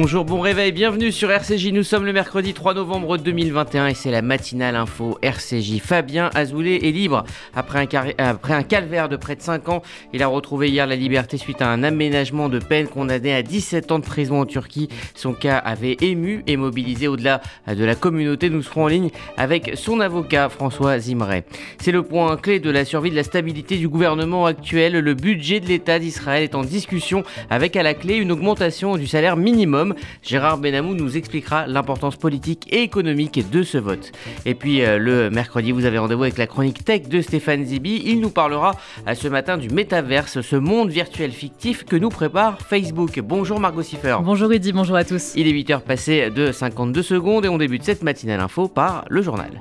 Bonjour, bon réveil, bienvenue sur RCJ. Nous sommes le mercredi 3 novembre 2021 et c'est la matinale info RCJ. Fabien Azoulay est libre après un, calvaire de près de 5 ans. Il a retrouvé hier la liberté suite à un aménagement de peine condamné à 17 ans de prison en Turquie. Son cas avait ému et mobilisé au-delà de la communauté. Nous serons en ligne avec son avocat François Zimray. C'est le point clé de la survie de la stabilité du gouvernement actuel. Le budget de l'État d'Israël est en discussion avec à la clé une augmentation du salaire minimum Gérard Benamou nous expliquera l'importance politique et économique de ce vote. Et puis euh, le mercredi, vous avez rendez-vous avec la chronique tech de Stéphane Zibi. Il nous parlera euh, ce matin du métaverse, ce monde virtuel fictif que nous prépare Facebook. Bonjour Margot Siffer. Bonjour Rudy, bonjour à tous. Il est 8h passé de 52 secondes et on débute cette matinale info par le journal.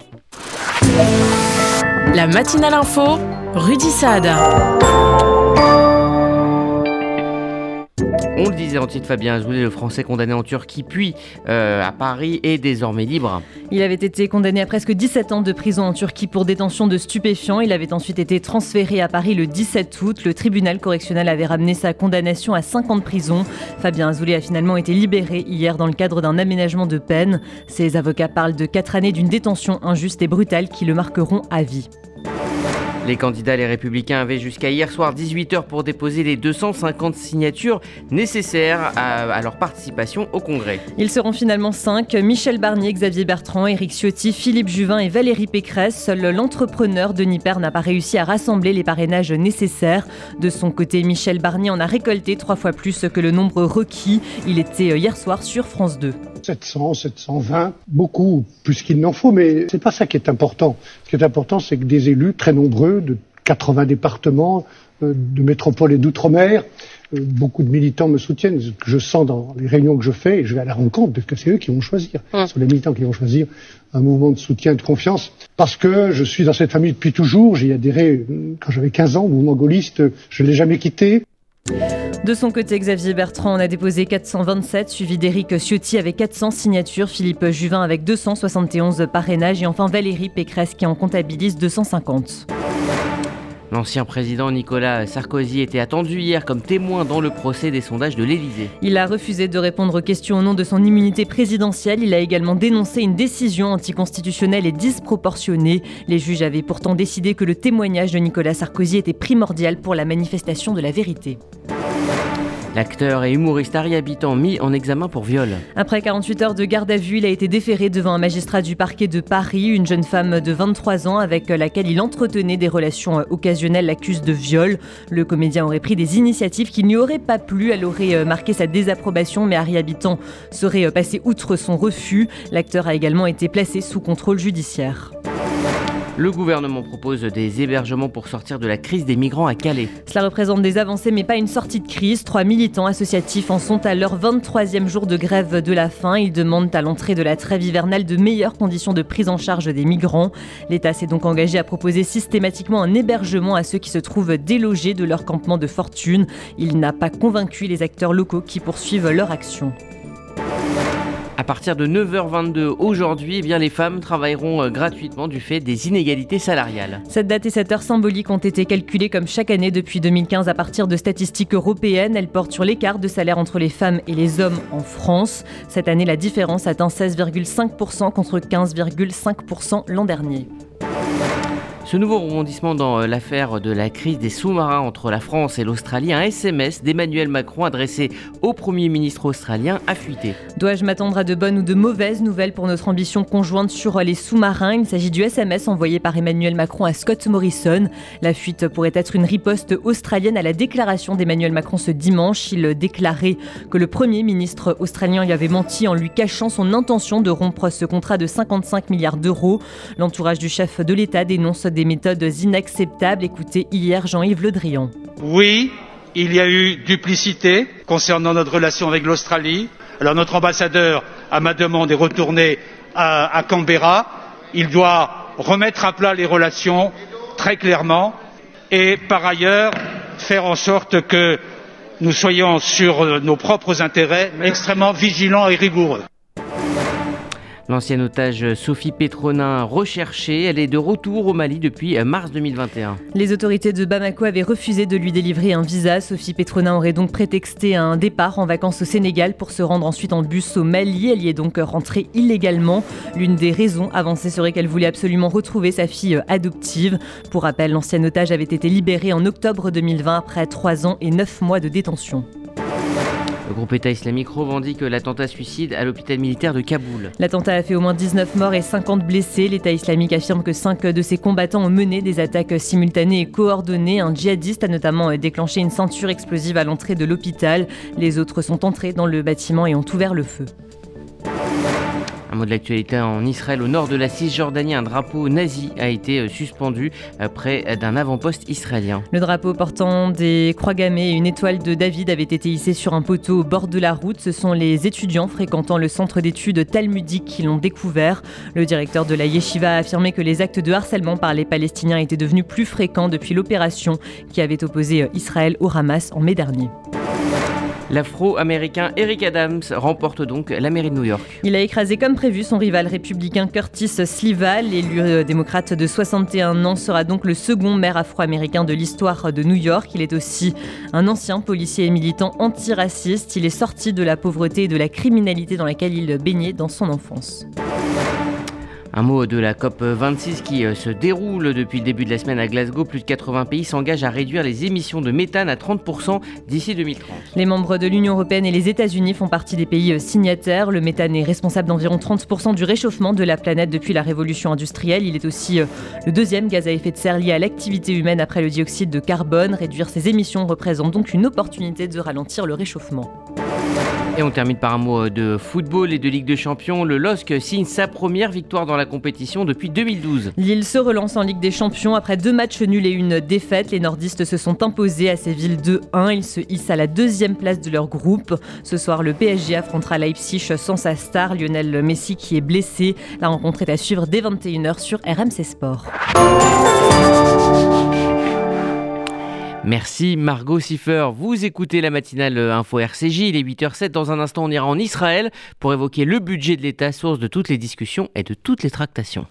La matinale info, Rudy Saad. On le disait en titre, Fabien Azoulay, le français condamné en Turquie puis euh, à Paris, est désormais libre. Il avait été condamné à presque 17 ans de prison en Turquie pour détention de stupéfiants. Il avait ensuite été transféré à Paris le 17 août. Le tribunal correctionnel avait ramené sa condamnation à 5 ans de prison. Fabien Azoulay a finalement été libéré hier dans le cadre d'un aménagement de peine. Ses avocats parlent de 4 années d'une détention injuste et brutale qui le marqueront à vie. Les candidats les républicains avaient jusqu'à hier soir 18h pour déposer les 250 signatures nécessaires à, leur participation au Congrès. Ils seront finalement 5. Michel Barnier, Xavier Bertrand, Éric Ciotti, Philippe Juvin et Valérie Pécresse. Seul l'entrepreneur Denis Père n'a pas réussi à rassembler les parrainages nécessaires. De son côté, Michel Barnier en a récolté trois fois plus que le nombre requis. Il était hier soir sur France 2. 700, 720, beaucoup plus qu'il n'en faut, mais c'est pas ça qui est important. Ce qui est important, c'est que des élus très nombreux de 80 départements, euh, de métropole et d'outre-mer, euh, beaucoup de militants me soutiennent, ce que je sens dans les réunions que je fais, et je vais à la rencontre, parce que c'est eux qui vont choisir. Ce sont les militants qui vont choisir un mouvement de soutien et de confiance. Parce que je suis dans cette famille depuis toujours, j'y adhéré euh, quand j'avais 15 ans, au mouvement gaulliste, je ne l'ai jamais quitté. De son côté, Xavier Bertrand en a déposé 427, suivi d'Éric Ciotti avec 400 signatures, Philippe Juvin avec 271 parrainages et enfin Valérie Pécresse qui en comptabilise 250. L'ancien président Nicolas Sarkozy était attendu hier comme témoin dans le procès des sondages de l'Élysée. Il a refusé de répondre aux questions au nom de son immunité présidentielle. Il a également dénoncé une décision anticonstitutionnelle et disproportionnée. Les juges avaient pourtant décidé que le témoignage de Nicolas Sarkozy était primordial pour la manifestation de la vérité. L'acteur et humoriste Harry Habitant mis en examen pour viol. Après 48 heures de garde à vue, il a été déféré devant un magistrat du parquet de Paris. Une jeune femme de 23 ans avec laquelle il entretenait des relations occasionnelles l'accuse de viol. Le comédien aurait pris des initiatives qui n'y auraient pas plu. Elle aurait euh, marqué sa désapprobation, mais Harry Habitant serait euh, passé outre son refus. L'acteur a également été placé sous contrôle judiciaire. Le gouvernement propose des hébergements pour sortir de la crise des migrants à Calais. Cela représente des avancées mais pas une sortie de crise. Trois militants associatifs en sont à leur 23e jour de grève de la faim. Ils demandent à l'entrée de la trêve hivernale de meilleures conditions de prise en charge des migrants. L'État s'est donc engagé à proposer systématiquement un hébergement à ceux qui se trouvent délogés de leur campement de fortune. Il n'a pas convaincu les acteurs locaux qui poursuivent leur action. À partir de 9h22 aujourd'hui, eh bien, les femmes travailleront euh, gratuitement du fait des inégalités salariales. Cette date et cette heure symbolique ont été calculées comme chaque année depuis 2015 à partir de statistiques européennes. Elles portent sur l'écart de salaire entre les femmes et les hommes en France. Cette année, la différence atteint 16,5% contre 15,5% l'an dernier. Ce nouveau rebondissement dans euh, l'affaire de la crise des sous-marins entre la France et l'Australie, un SMS d'Emmanuel Macron adressé au Premier ministre australien a fuité. Dois-je m'attendre à de bonnes ou de mauvaises nouvelles pour notre ambition conjointe sur les sous-marins? Il s'agit du SMS envoyé par Emmanuel Macron à Scott Morrison. La fuite pourrait être une riposte australienne à la déclaration d'Emmanuel Macron ce dimanche. Il déclarait que le Premier ministre australien y avait menti en lui cachant son intention de rompre ce contrat de 55 milliards d'euros. L'entourage du chef de l'État dénonce des méthodes inacceptables. Écoutez hier Jean-Yves Le Drian. Oui, il y a eu duplicité concernant notre relation avec l'Australie. Alors notre ambassadeur, à ma demande, est retourné à, Canberra. Il doit remettre à plat les relations très clairement et par ailleurs faire en sorte que nous soyons sur nos propres intérêts extrêmement vigilants et rigoureux. L'ancienne otage Sophie Petronin recherchée, elle est de retour au Mali depuis mars 2021. Les autorités de Bamako avaient refusé de lui délivrer un visa. Sophie Petronin aurait donc prétexté un départ en vacances au Sénégal pour se rendre ensuite en bus au Mali. Elle y est donc rentrée illégalement. L'une des raisons avancées serait qu'elle voulait absolument retrouver sa fille adoptive. Pour rappel, l'ancienne otage avait été libérée en octobre 2020 après trois ans et neuf mois de détention. Le groupe État islamique revendique l'attentat suicide à l'hôpital militaire de Kaboul. L'attentat a fait au moins 19 morts et 50 blessés. L'État islamique affirme que 5 de ses combattants ont mené des attaques simultanées et coordonnées. Un djihadiste a notamment déclenché une ceinture explosive à l'entrée de l'hôpital. Les autres sont entrés dans le bâtiment et ont ouvert le feu. Un mot de l'actualité en Israël, au nord de la Cisjordanie, un drapeau nazi a été euh, suspendu euh, près d'un avant-poste israélien. Le drapeau portant des croix gammées et une étoile de David avait été hissé sur un poteau au bord de la route. Ce sont les étudiants fréquentant le centre d'études talmudiques qui l'ont découvert. Le directeur de la yeshiva a affirmé que les actes de harcèlement par les Palestiniens étaient devenus plus fréquents depuis l'opération qui avait opposé euh, Israël au Hamas en mai dernier. L'afro-américain Eric Adams remporte donc la mairie de New York. Il a écrasé comme prévu son rival républicain Curtis Slival. L'élu euh, démocrate de 61 ans sera donc le second maire afro-américain de l'histoire de New York. Il est aussi un ancien policier et militant antiraciste. Il est sorti de la pauvreté et de la criminalité dans laquelle il baignait dans son enfance. Un mot de la COP26 qui euh, se déroule depuis le début de la semaine à Glasgow. Plus de 80 pays s'engagent à réduire les émissions de méthane à 30% d'ici 2030. Les membres de l'Union européenne et les États-Unis font partie des pays euh, signataires. Le méthane est responsable d'environ 30% du réchauffement de la planète depuis la révolution industrielle. Il est aussi euh, le deuxième gaz à effet de serre lié à l'activité humaine après le dioxyde de carbone. Réduire ces émissions représente donc une opportunité de ralentir le réchauffement. Et on termine par un mot de football et de Ligue de Champions. Le LOSC signe sa première victoire dans la compétition depuis 2012. Lille se relance en Ligue des Champions après deux matchs nuls et une défaite. Les nordistes se sont imposés à Séville 2-1. Ils se hissent à la deuxième place de leur groupe. Ce soir, le PSG affrontera Leipzig sans sa star Lionel Messi qui est blessé. La rencontre est à suivre dès 21h sur RMC Sport. Merci Margot Siffer. Vous écoutez la matinale Info RCJ, il est 8h07. Dans un instant, on ira en Israël pour évoquer le budget de l'État, source de toutes les discussions et de toutes les tractations.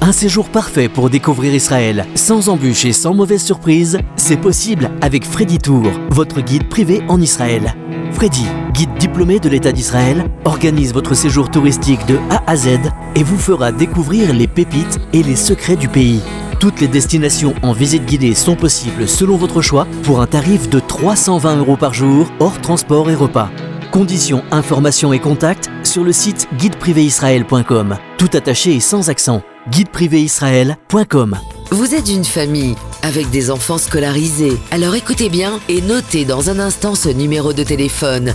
Un séjour parfait pour découvrir Israël, sans embûches et sans mauvaise surprise, c'est possible avec Freddy Tour, votre guide privé en Israël. Freddy, guide diplômé de l'État d'Israël, organise votre séjour touristique de A à Z et vous fera découvrir les pépites et les secrets du pays. Toutes les destinations en visite guidée sont possibles selon votre choix pour un tarif de 320 euros par jour, hors transport et repas. Conditions, informations et contacts sur le site guideprivéisraël.com. Tout attaché et sans accent. guideprivéisraël.com. Vous êtes une famille avec des enfants scolarisés. Alors écoutez bien et notez dans un instant ce numéro de téléphone.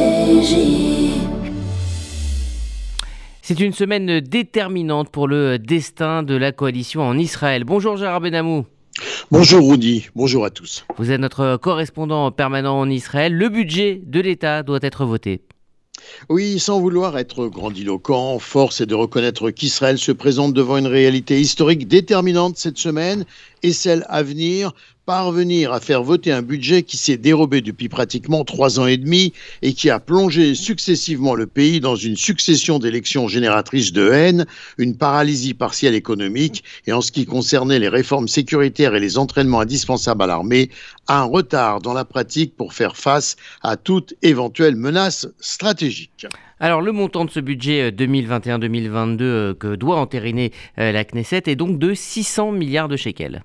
C'est une semaine déterminante pour le destin de la coalition en Israël. Bonjour Gérard Benamou. Bonjour Rudy, bonjour à tous. Vous êtes notre correspondant permanent en Israël. Le budget de l'État doit être voté. Oui, sans vouloir être grandiloquent, force est de reconnaître qu'Israël se présente devant une réalité historique déterminante cette semaine et celle à venir parvenir à faire voter un budget qui s'est dérobé depuis pratiquement trois ans et demi et qui a plongé successivement le pays dans une succession d'élections génératrices de haine, une paralysie partielle économique et en ce qui concernait les réformes sécuritaires et les entraînements indispensables à l'armée, un retard dans la pratique pour faire face à toute éventuelle menace stratégique. Alors le montant de ce budget 2021-2022 euh, que doit entériner euh, la Knesset est donc de 600 milliards de shekels.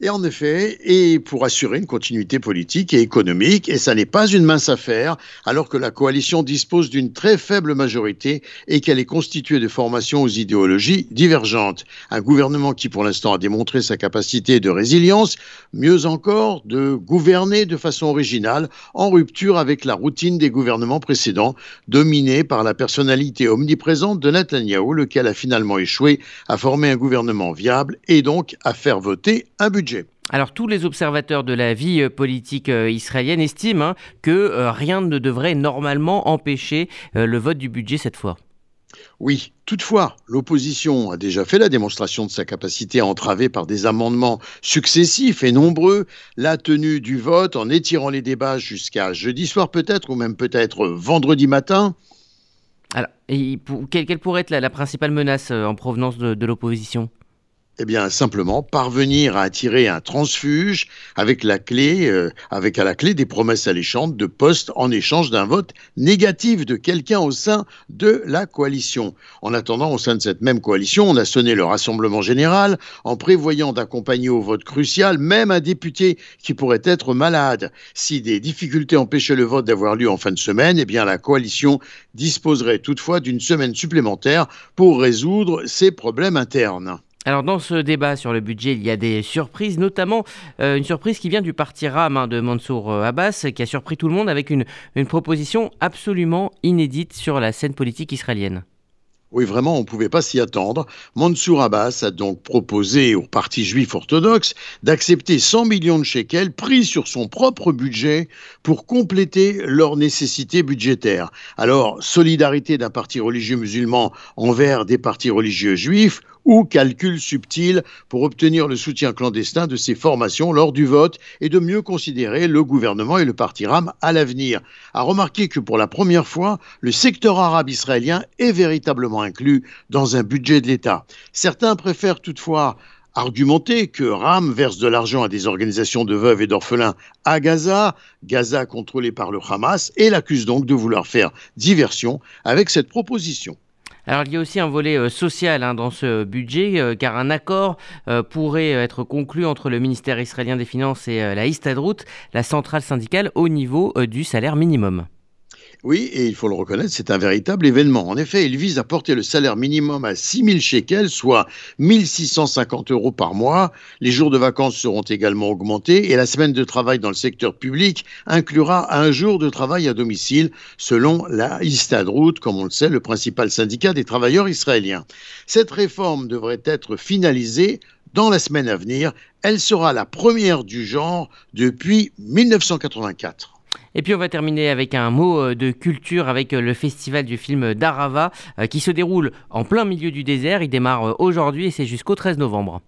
Et en effet, et pour assurer une continuité politique et économique, et ça n'est pas une mince affaire, alors que la coalition dispose d'une très faible majorité et qu'elle est constituée de formations aux idéologies divergentes. Un gouvernement qui pour l'instant a démontré sa capacité de résilience, mieux encore de gouverner de façon originale, en rupture avec la routine des gouvernements précédents, dominés par la personnalité omniprésente de Netanyahou, lequel a finalement échoué à former un gouvernement viable et donc à faire voter un budget. Alors tous les observateurs de la vie euh, politique euh, israélienne estiment hein, que euh, rien ne devrait normalement empêcher le vote du budget cette fois. Oui, toutefois, l'opposition a déjà fait la démonstration de sa capacité à entraver par des amendements successifs et nombreux la tenue du vote en étirant les débats jusqu'à jeudi soir peut-être, ou même peut-être vendredi matin. Alors, quelle, pourrait être la, principale menace en provenance de l'opposition? Eh bien, simplement parvenir à attirer un transfuge avec la clé, euh, avec à la clé des promesses alléchantes de postes en échange d'un vote négatif de quelqu'un au sein de la coalition. En attendant, au sein de cette même coalition, on a sonné le Rassemblement général en prévoyant d'accompagner au vote crucial même un député qui pourrait être malade. Si des difficultés empêchaient le vote d'avoir lieu en fin de semaine, eh bien, la coalition disposerait toutefois d'une semaine supplémentaire pour résoudre ses problèmes internes. Alors dans ce débat sur le budget, il y a des surprises, notamment euh, une surprise qui vient du parti RAM hein, de Mansour euh, Abbas, qui a surpris tout le monde avec une, une proposition absolument inédite sur la scène politique israélienne. Oui, vraiment, on ne pouvait pas s'y attendre. Mansour Abbas a donc proposé au parti juif orthodoxe d'accepter 100 millions de shekels pris sur son propre budget pour compléter leurs nécessités budgétaires. Alors, solidarité d'un parti religieux musulman envers des partis religieux juifs ou calcul subtil pour obtenir le soutien clandestin de ces formations lors du vote et de mieux considérer le gouvernement et le parti RAM à l'avenir. À remarquer que pour la première fois, le secteur arabe israélien est véritablement inclus dans un budget de l'État. Certains préfèrent toutefois argumenter que RAM verse de l'argent à des organisations de veuves et d'orphelins à Gaza, Gaza contrôlée par le Hamas, et l'accuse donc de vouloir faire diversion avec cette proposition. Alors il y a aussi un volet euh, social hein, dans ce budget, euh, car un accord euh, pourrait être conclu entre le ministère israélien des Finances et la Histadrut, la centrale syndicale, au niveau du salaire minimum. Oui, et il faut le reconnaître, c'est un véritable événement. En effet, il vise à porter le salaire minimum à 6 000 shekels, soit 1650 euros par mois. Les jours de vacances seront également augmentés et la semaine de travail dans le secteur public inclura un jour de travail à domicile, selon la Histadrut, comme on le sait, le principal syndicat des travailleurs israéliens. Cette réforme devrait être finalisée dans la semaine à venir. Elle sera la première du genre depuis 1984. Et puis on va terminer avec un mot euh, de culture avec euh, le festival du film d'Arava euh, qui se déroule en plein milieu du désert. Il démarre aujourd'hui et c'est jusqu'au 13 novembre.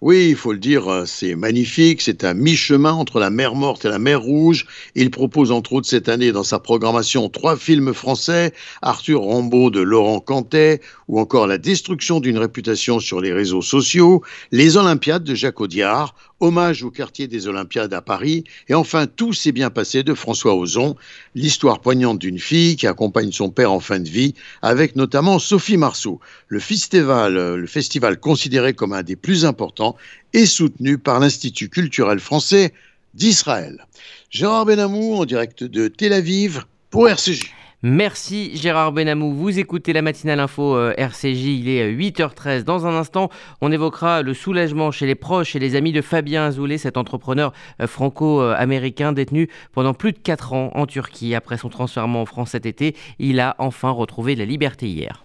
Oui, il faut le dire, c'est magnifique. C'est un mi-chemin entre la mer Morte et la mer Rouge. Il propose entre autres cette année dans sa programmation trois films français Arthur Rambaud de Laurent Cantet ou encore La destruction d'une réputation sur les réseaux sociaux, Les Olympiades de Jacques Audiard, Hommage au quartier des Olympiades à Paris, et enfin Tout s'est bien passé de François Ozon, l'histoire poignante d'une fille qui accompagne son père en fin de vie, avec notamment Sophie Marceau. Le festival, le festival considéré comme un des plus importants, est soutenu par l'Institut culturel français d'Israël. Gérard Benamou en direct de Tel Aviv pour RCJ. Merci Gérard Benamou. Vous écoutez la matinale info euh, RCJ, il est 8h13. Euh, Dans un instant, on évoquera le soulagement chez les proches et les amis de Fabien Azoulay, cet entrepreneur euh, franco-américain détenu pendant plus de 4 ans en Turquie. Après son transfert en France cet été, il a enfin retrouvé la liberté hier.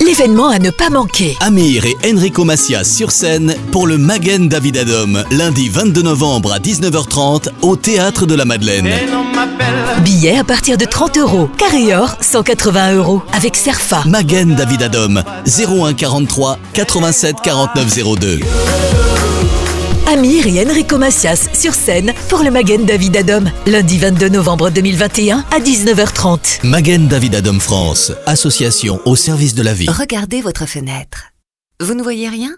L'événement à ne pas manquer. Amir et Enrico Macias sur scène pour le Magen David Adom, lundi 22 novembre à 19h30 au Théâtre de la Madeleine. Billets à partir de 30 euros. Carré or, 180 euros. Avec Serfa. Magen David Adom, 01 43 87 49 02. Amir et Enrico Macias sur scène pour le Magen David Adom, lundi 22 novembre 2021 à 19h30. Magen David Adom France, association au service de la vie. Regardez votre fenêtre. Vous ne voyez rien?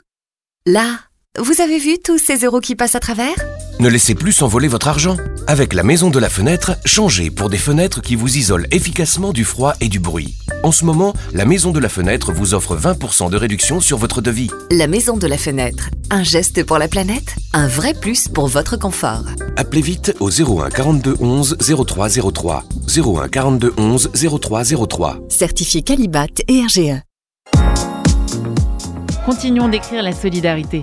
Là, vous avez vu tous ces euros qui passent à travers? Ne laissez plus s'envoler votre argent. Avec la maison de la fenêtre, changez pour des fenêtres qui vous isolent efficacement du froid et du bruit. En ce moment, la maison de la fenêtre vous offre 20% de réduction sur votre devis. La maison de la fenêtre. Un geste pour la planète, un vrai plus pour votre confort. Appelez vite au 01 42 11 03 03. 01 42 11 03 03. Certifié Calibat et RGE. Continuons d'écrire la solidarité.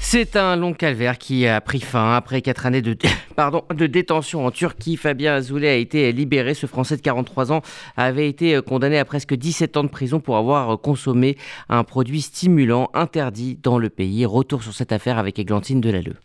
C'est un long calvaire qui a pris fin après quatre années de, pardon, de détention en Turquie. Fabien Azoulay a été libéré. Ce Français de 43 ans avait été condamné à presque 17 ans de prison pour avoir consommé un produit stimulant interdit dans le pays. Retour sur cette affaire avec Églantine Delalleux.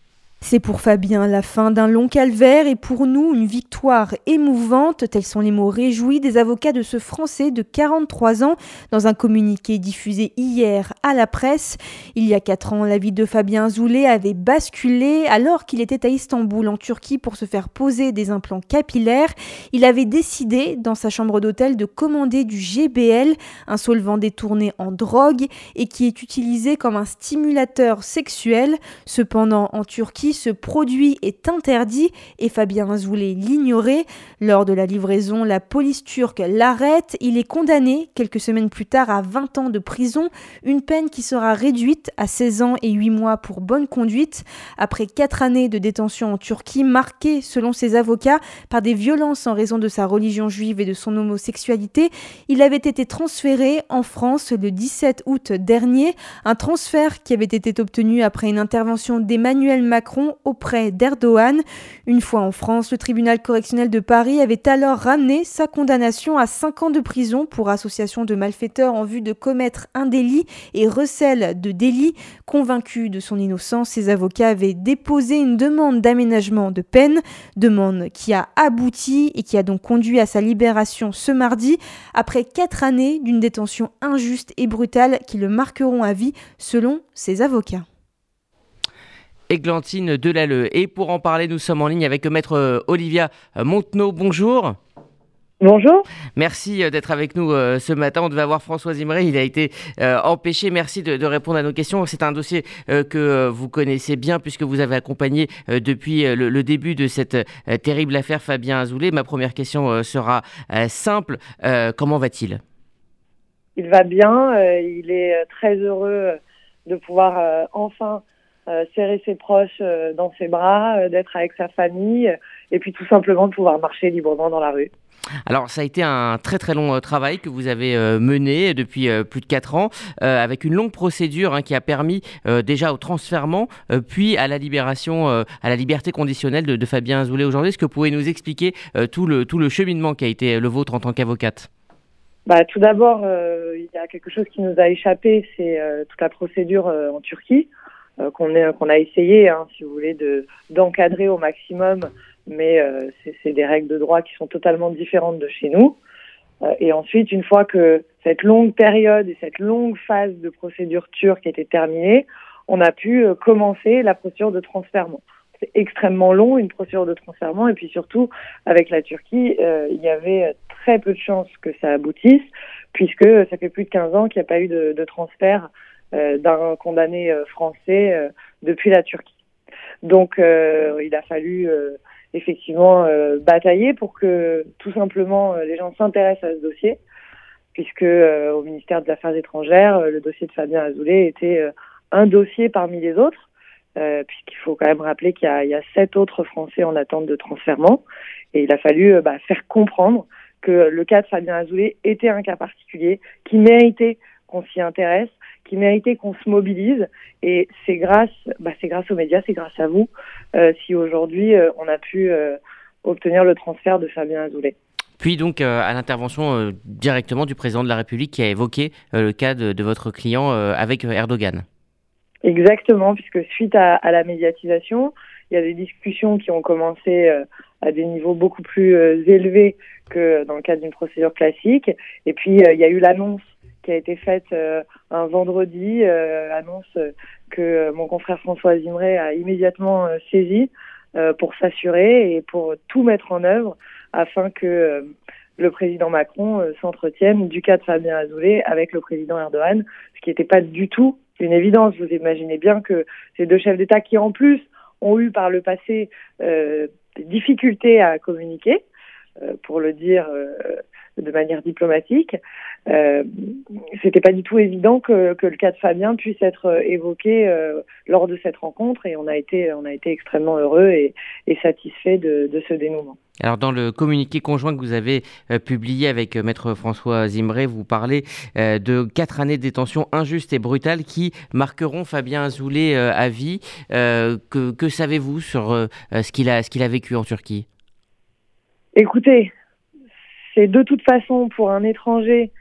C'est pour Fabien la fin d'un long calvaire et pour nous une victoire émouvante, tels sont les mots réjouis des avocats de ce Français de 43 ans dans un communiqué diffusé hier à la presse. Il y a quatre ans, la vie de Fabien Zoulé avait basculé alors qu'il était à Istanbul en Turquie pour se faire poser des implants capillaires. Il avait décidé dans sa chambre d'hôtel de commander du GBL, un solvant détourné en drogue et qui est utilisé comme un stimulateur sexuel. Cependant, en Turquie, ce produit est interdit et Fabien Azoulay l'ignorait. Lors de la livraison, la police turque l'arrête. Il est condamné quelques semaines plus tard à 20 ans de prison, une peine qui sera réduite à 16 ans et 8 mois pour bonne conduite. Après 4 années de détention en Turquie, marquées selon ses avocats par des violences en raison de sa religion juive et de son homosexualité, il avait été transféré en France le 17 août dernier, un transfert qui avait été obtenu après une intervention d'Emmanuel Macron auprès d'Erdogan. Une fois en France, le tribunal correctionnel de Paris avait alors ramené sa condamnation à 5 ans de prison pour association de malfaiteurs en vue de commettre un délit et recel de délit. Convaincu de son innocence, ses avocats avaient déposé une demande d'aménagement de peine, demande qui a abouti et qui a donc conduit à sa libération ce mardi, après 4 années d'une détention injuste et brutale qui le marqueront à vie selon ses avocats. Églantine Delalleux. Et pour en parler, nous sommes en ligne avec maître euh, Olivia Montenot. Bonjour. Bonjour. Merci euh, d'être avec nous euh, ce matin. On devait avoir François Imré, il a été empêché. Merci de, répondre à nos questions. C'est un dossier que vous connaissez bien puisque vous avez accompagné depuis le, début de cette terrible affaire Fabien Azoulay. Ma première question sera simple. comment va-t-il? Il va bien. il est très heureux de pouvoir enfin euh, serrer ses proches euh, dans ses bras, euh, d'être avec sa famille et puis tout simplement de pouvoir marcher librement dans la rue. Alors ça a été un très très long travail que vous avez mené depuis plus de 4 ans avec une longue procédure hein, qui a permis déjà au transfèrement puis à la libération, à la liberté conditionnelle de, Fabien Azoulay aujourd'hui. Est-ce que vous pouvez nous expliquer tout, le, tout le cheminement qui a été le vôtre en tant qu'avocate? Bah, tout d'abord, il y a quelque chose qui nous a échappé, c'est toute la procédure en Turquie. Euh, qu'on a essayé, hein, si vous voulez, de d'encadrer au maximum, mais euh, c'est des règles de droit qui sont totalement différentes de chez nous. Euh, et ensuite, une fois que cette longue période et cette longue phase de procédure turque était terminée, on a pu commencer la procédure de transfèrement. C'est extrêmement long, une procédure de transfèrement, et puis surtout, avec la Turquie, il y avait très peu de chances que ça aboutisse, puisque ça fait plus de 15 ans qu'il n'y a pas eu de, de transfert euh, d'un condamné euh, français euh, depuis la Turquie. Donc il a fallu effectivement bataillé pour que tout simplement les gens s'intéressent à ce dossier, puisque au ministère des Affaires étrangères, le dossier de Fabien Azoulay était un dossier parmi les autres, puisqu'il faut quand même rappeler qu'il y, y, a sept autres Français en attente de transfèrement, et il a fallu bah, faire comprendre que le cas de Fabien Azoulay était un cas particulier qui méritait qu'on s'y intéresse, qui méritait qu'on se mobilise. Et c'est grâce, bah, c'est grâce aux médias, c'est grâce à vous, euh, si aujourd'hui euh, on a pu euh, obtenir le transfert de Fabien Azoulay. Puis donc à l'intervention directement du président de la République qui a évoqué le cas de, votre client avec Erdogan. Exactement, puisque suite à, à, la médiatisation, il y a des discussions qui ont commencé à des niveaux beaucoup plus élevés que dans le cadre d'une procédure classique. Et puis, il y a eu l'annonce qui a été faite euh, un vendredi, euh, annonce que mon confrère François Zimré a immédiatement saisi pour s'assurer et pour tout mettre en œuvre afin que le président Macron s'entretienne du cas de Fabien Azoulay avec le président Erdogan, ce qui n'était pas du tout une évidence. Vous imaginez bien que ces deux chefs d'État qui en plus ont eu par le passé des difficultés à communiquer, euh, pour le dire euh, de manière diplomatique, euh, c'était pas du tout évident que, que, le cas de Fabien puisse être évoqué euh, lors de cette rencontre et on a été, on a été extrêmement heureux et, et satisfait de, de, ce dénouement. Alors dans le communiqué conjoint que vous avez publié avec Maître François Zimré, vous parlez de quatre années de détention injuste et brutale qui marqueront Fabien Azoulay à vie. que, que savez-vous sur ce qu'il a, ce qu'il a vécu en Turquie? Écoutez, c'est de toute façon pour un étranger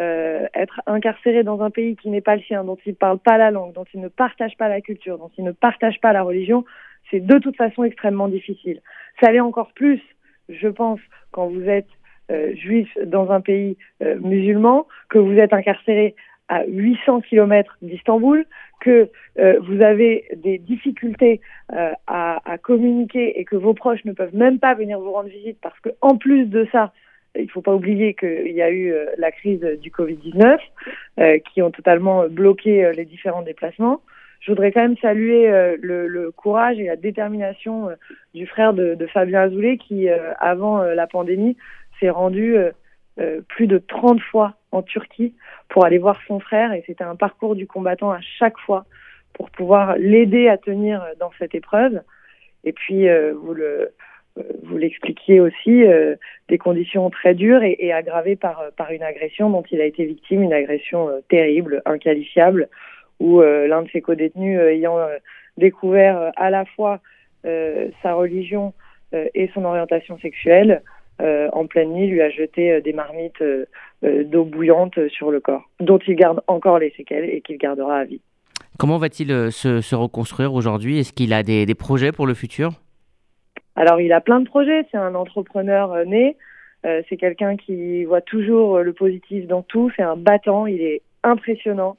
euh, être incarcéré dans un pays qui n'est pas le sien, dont il ne parle pas la langue, dont il ne partage pas la culture, dont il ne partage pas la religion, c'est de toute façon extrêmement difficile. Ça l'est encore plus, je pense, quand vous êtes euh, juif dans un pays euh, musulman, que vous êtes incarcéré à 800 km d'Istanbul, que vous avez des difficultés à, à, communiquer et que vos proches ne peuvent même pas venir vous rendre visite parce que en plus de ça, il ne faut pas oublier qu'il y a eu euh, la crise du Covid-19 qui ont totalement bloqué les différents déplacements. Je voudrais quand même saluer le, le, courage et la détermination du frère de, de Fabien Azoulay qui, avant la pandémie, s'est rendu plus de 30 fois en Turquie pour aller voir son frère et c'était un parcours du combattant à chaque fois pour pouvoir l'aider à tenir dans cette épreuve. Et puis euh, vous le euh, vous l'expliquiez aussi, euh, des conditions très dures et, aggravées par, par une agression dont il a été victime, une agression terrible, inqualifiable, où l'un de ses codétenus ayant découvert à la fois sa religion et son orientation sexuelle, euh, en pleine nuit, lui a jeté euh, des marmites euh, d'eau bouillante sur le corps, dont il garde encore les séquelles et qu'il gardera à vie. Comment va-t-il se, reconstruire aujourd'hui? Est-ce qu'il a des, projets pour le futur? Alors, il a plein de projets. C'est un entrepreneur né. c'est quelqu'un qui voit toujours le positif dans tout. C'est un battant. Il est impressionnant,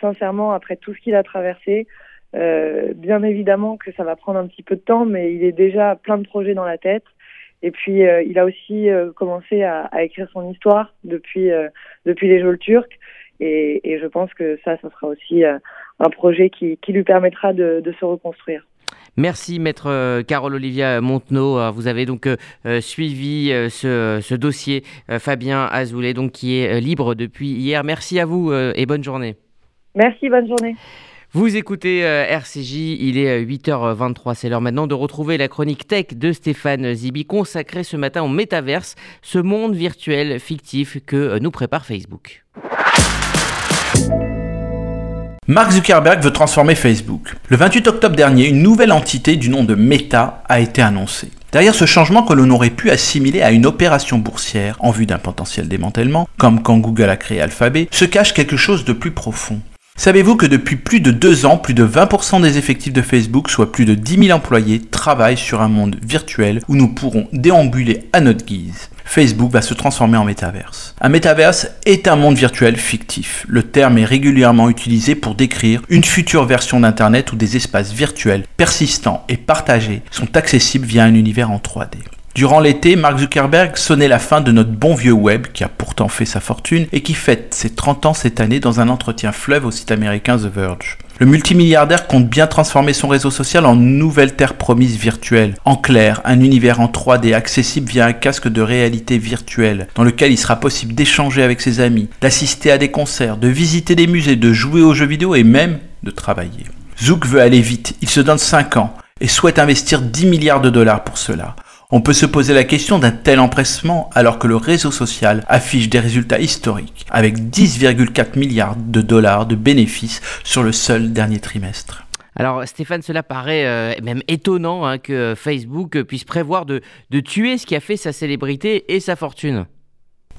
sincèrement, après tout ce qu'il a traversé. bien évidemment que ça va prendre un petit peu de temps, mais il est déjà plein de projets dans la tête. Et puis, euh, il a aussi euh, commencé à, à, écrire son histoire depuis, euh, depuis les Jeux turcs. Et, et, je pense que ça, ça sera aussi un projet qui, qui lui permettra de, de, se reconstruire. Merci maître Carole Olivia Montenot. Vous avez donc suivi ce, ce, dossier Fabien Azoulay, donc qui est libre depuis hier. Merci à vous et bonne journée. Merci, bonne journée. Vous écoutez euh, RCJ, il est 8h23, euh, c'est l'heure maintenant de retrouver la chronique tech de Stéphane Zibi consacrée ce matin au métaverse, ce monde virtuel fictif que euh, nous prépare Facebook. Mark Zuckerberg veut transformer Facebook. Le 28 octobre dernier, une nouvelle entité du nom de Meta a été annoncée. Derrière ce changement que l'on aurait pu assimiler à une opération boursière en vue d'un potentiel démantèlement, comme quand Google a créé Alphabet, se cache quelque chose de plus profond. Savez-vous que depuis plus de deux ans, plus de 20% des effectifs de Facebook, soit plus de 10 000 employés, travaillent sur un monde virtuel où nous pourrons déambuler à notre guise? Facebook va se transformer en métaverse. Un métaverse est un monde virtuel fictif. Le terme est régulièrement utilisé pour décrire une future version d'Internet où des espaces virtuels persistants et partagés sont accessibles via un univers en 3D. Durant l'été, Mark Zuckerberg sonnait la fin de notre bon vieux web, qui a pourtant fait sa fortune, et qui fête ses 30 ans cette année dans un entretien fleuve au site américain The Verge. Le multimilliardaire compte bien transformer son réseau social en nouvelle terre promise virtuelle. En clair, un univers en 3D accessible via un casque de réalité virtuelle, dans lequel il sera possible d'échanger avec ses amis, d'assister à des concerts, de visiter des musées, de jouer aux jeux vidéo et même de travailler. Zouk veut aller vite, il se donne 5 ans et souhaite investir 10 milliards de dollars pour cela. On peut se poser la question d'un tel empressement alors que le réseau social affiche des résultats historiques, avec 10,4 milliards de dollars de bénéfices sur le seul dernier trimestre. Alors Stéphane, cela paraît euh, même étonnant hein, que Facebook puisse prévoir de, de tuer ce qui a fait sa célébrité et sa fortune.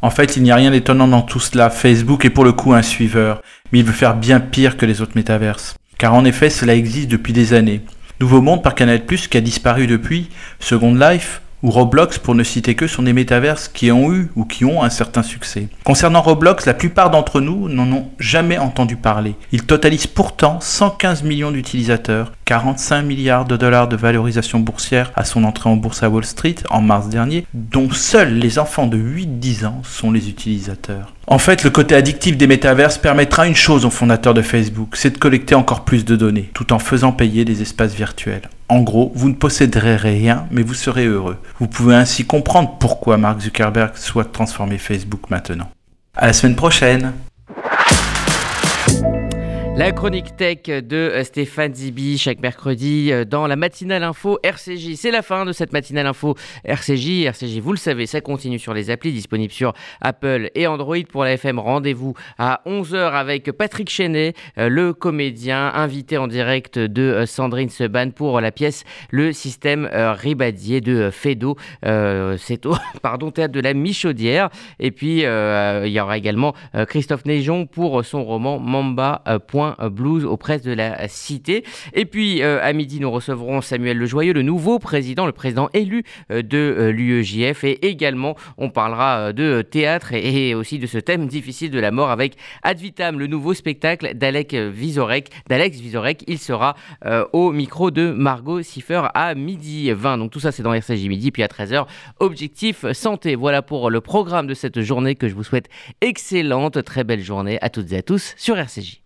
En fait, il n'y a rien d'étonnant dans tout cela. Facebook est pour le coup un suiveur, mais il veut faire bien pire que les autres métaverses. Car en effet, cela existe depuis des années. Nouveau Monde par Canal+, qui a disparu depuis, Second Life, ou Roblox pour ne citer que sont des métaverses qui ont eu ou qui ont un certain succès. Concernant Roblox, la plupart d'entre nous n'en ont jamais entendu parler. Il totalise pourtant 115 millions d'utilisateurs, 45 milliards de dollars de valorisation boursière à son entrée en bourse à Wall Street en mars dernier, dont seuls les enfants de 8-10 ans sont les utilisateurs. En fait, le côté addictif des métaverses permettra une chose aux fondateurs de Facebook, c'est de collecter encore plus de données, tout en faisant payer des espaces virtuels. En gros, vous ne posséderez rien, mais vous serez heureux. Vous pouvez ainsi comprendre pourquoi Mark Zuckerberg souhaite transformer Facebook maintenant. À la semaine prochaine la chronique tech de euh, Stéphane Zibi chaque mercredi euh, dans la matinale info RCJ. C'est la fin de cette matinale info RCJ. RCJ, vous le savez, ça continue sur les applis disponibles sur Apple et Android. Pour la FM, rendez-vous à 11h avec Patrick Chenet, euh, le comédien invité en direct de Sandrine Seban pour la pièce Le système ribadier de Fedo. C'est au pardon, théâtre de la Michaudière. Et puis, il y aura également Christophe Neigeon pour son roman Mamba. Euh, blues aux presses de la cité. Et puis euh, à midi, nous recevrons Samuel Lejoyeux, le nouveau président, le président élu euh, de l'UEJF. Et également, on parlera de théâtre et aussi de ce thème difficile de la mort avec Ad Vitam, le nouveau spectacle d'Alex Vizorek. D'Alex Vizorek, il sera au micro de Margot Siffer à midi 20. Donc tout ça, c'est dans RCJ midi. Puis à 13h, Objectif Santé. Voilà pour le programme de cette journée que je vous souhaite excellente, très belle journée à toutes et à tous sur RCJ.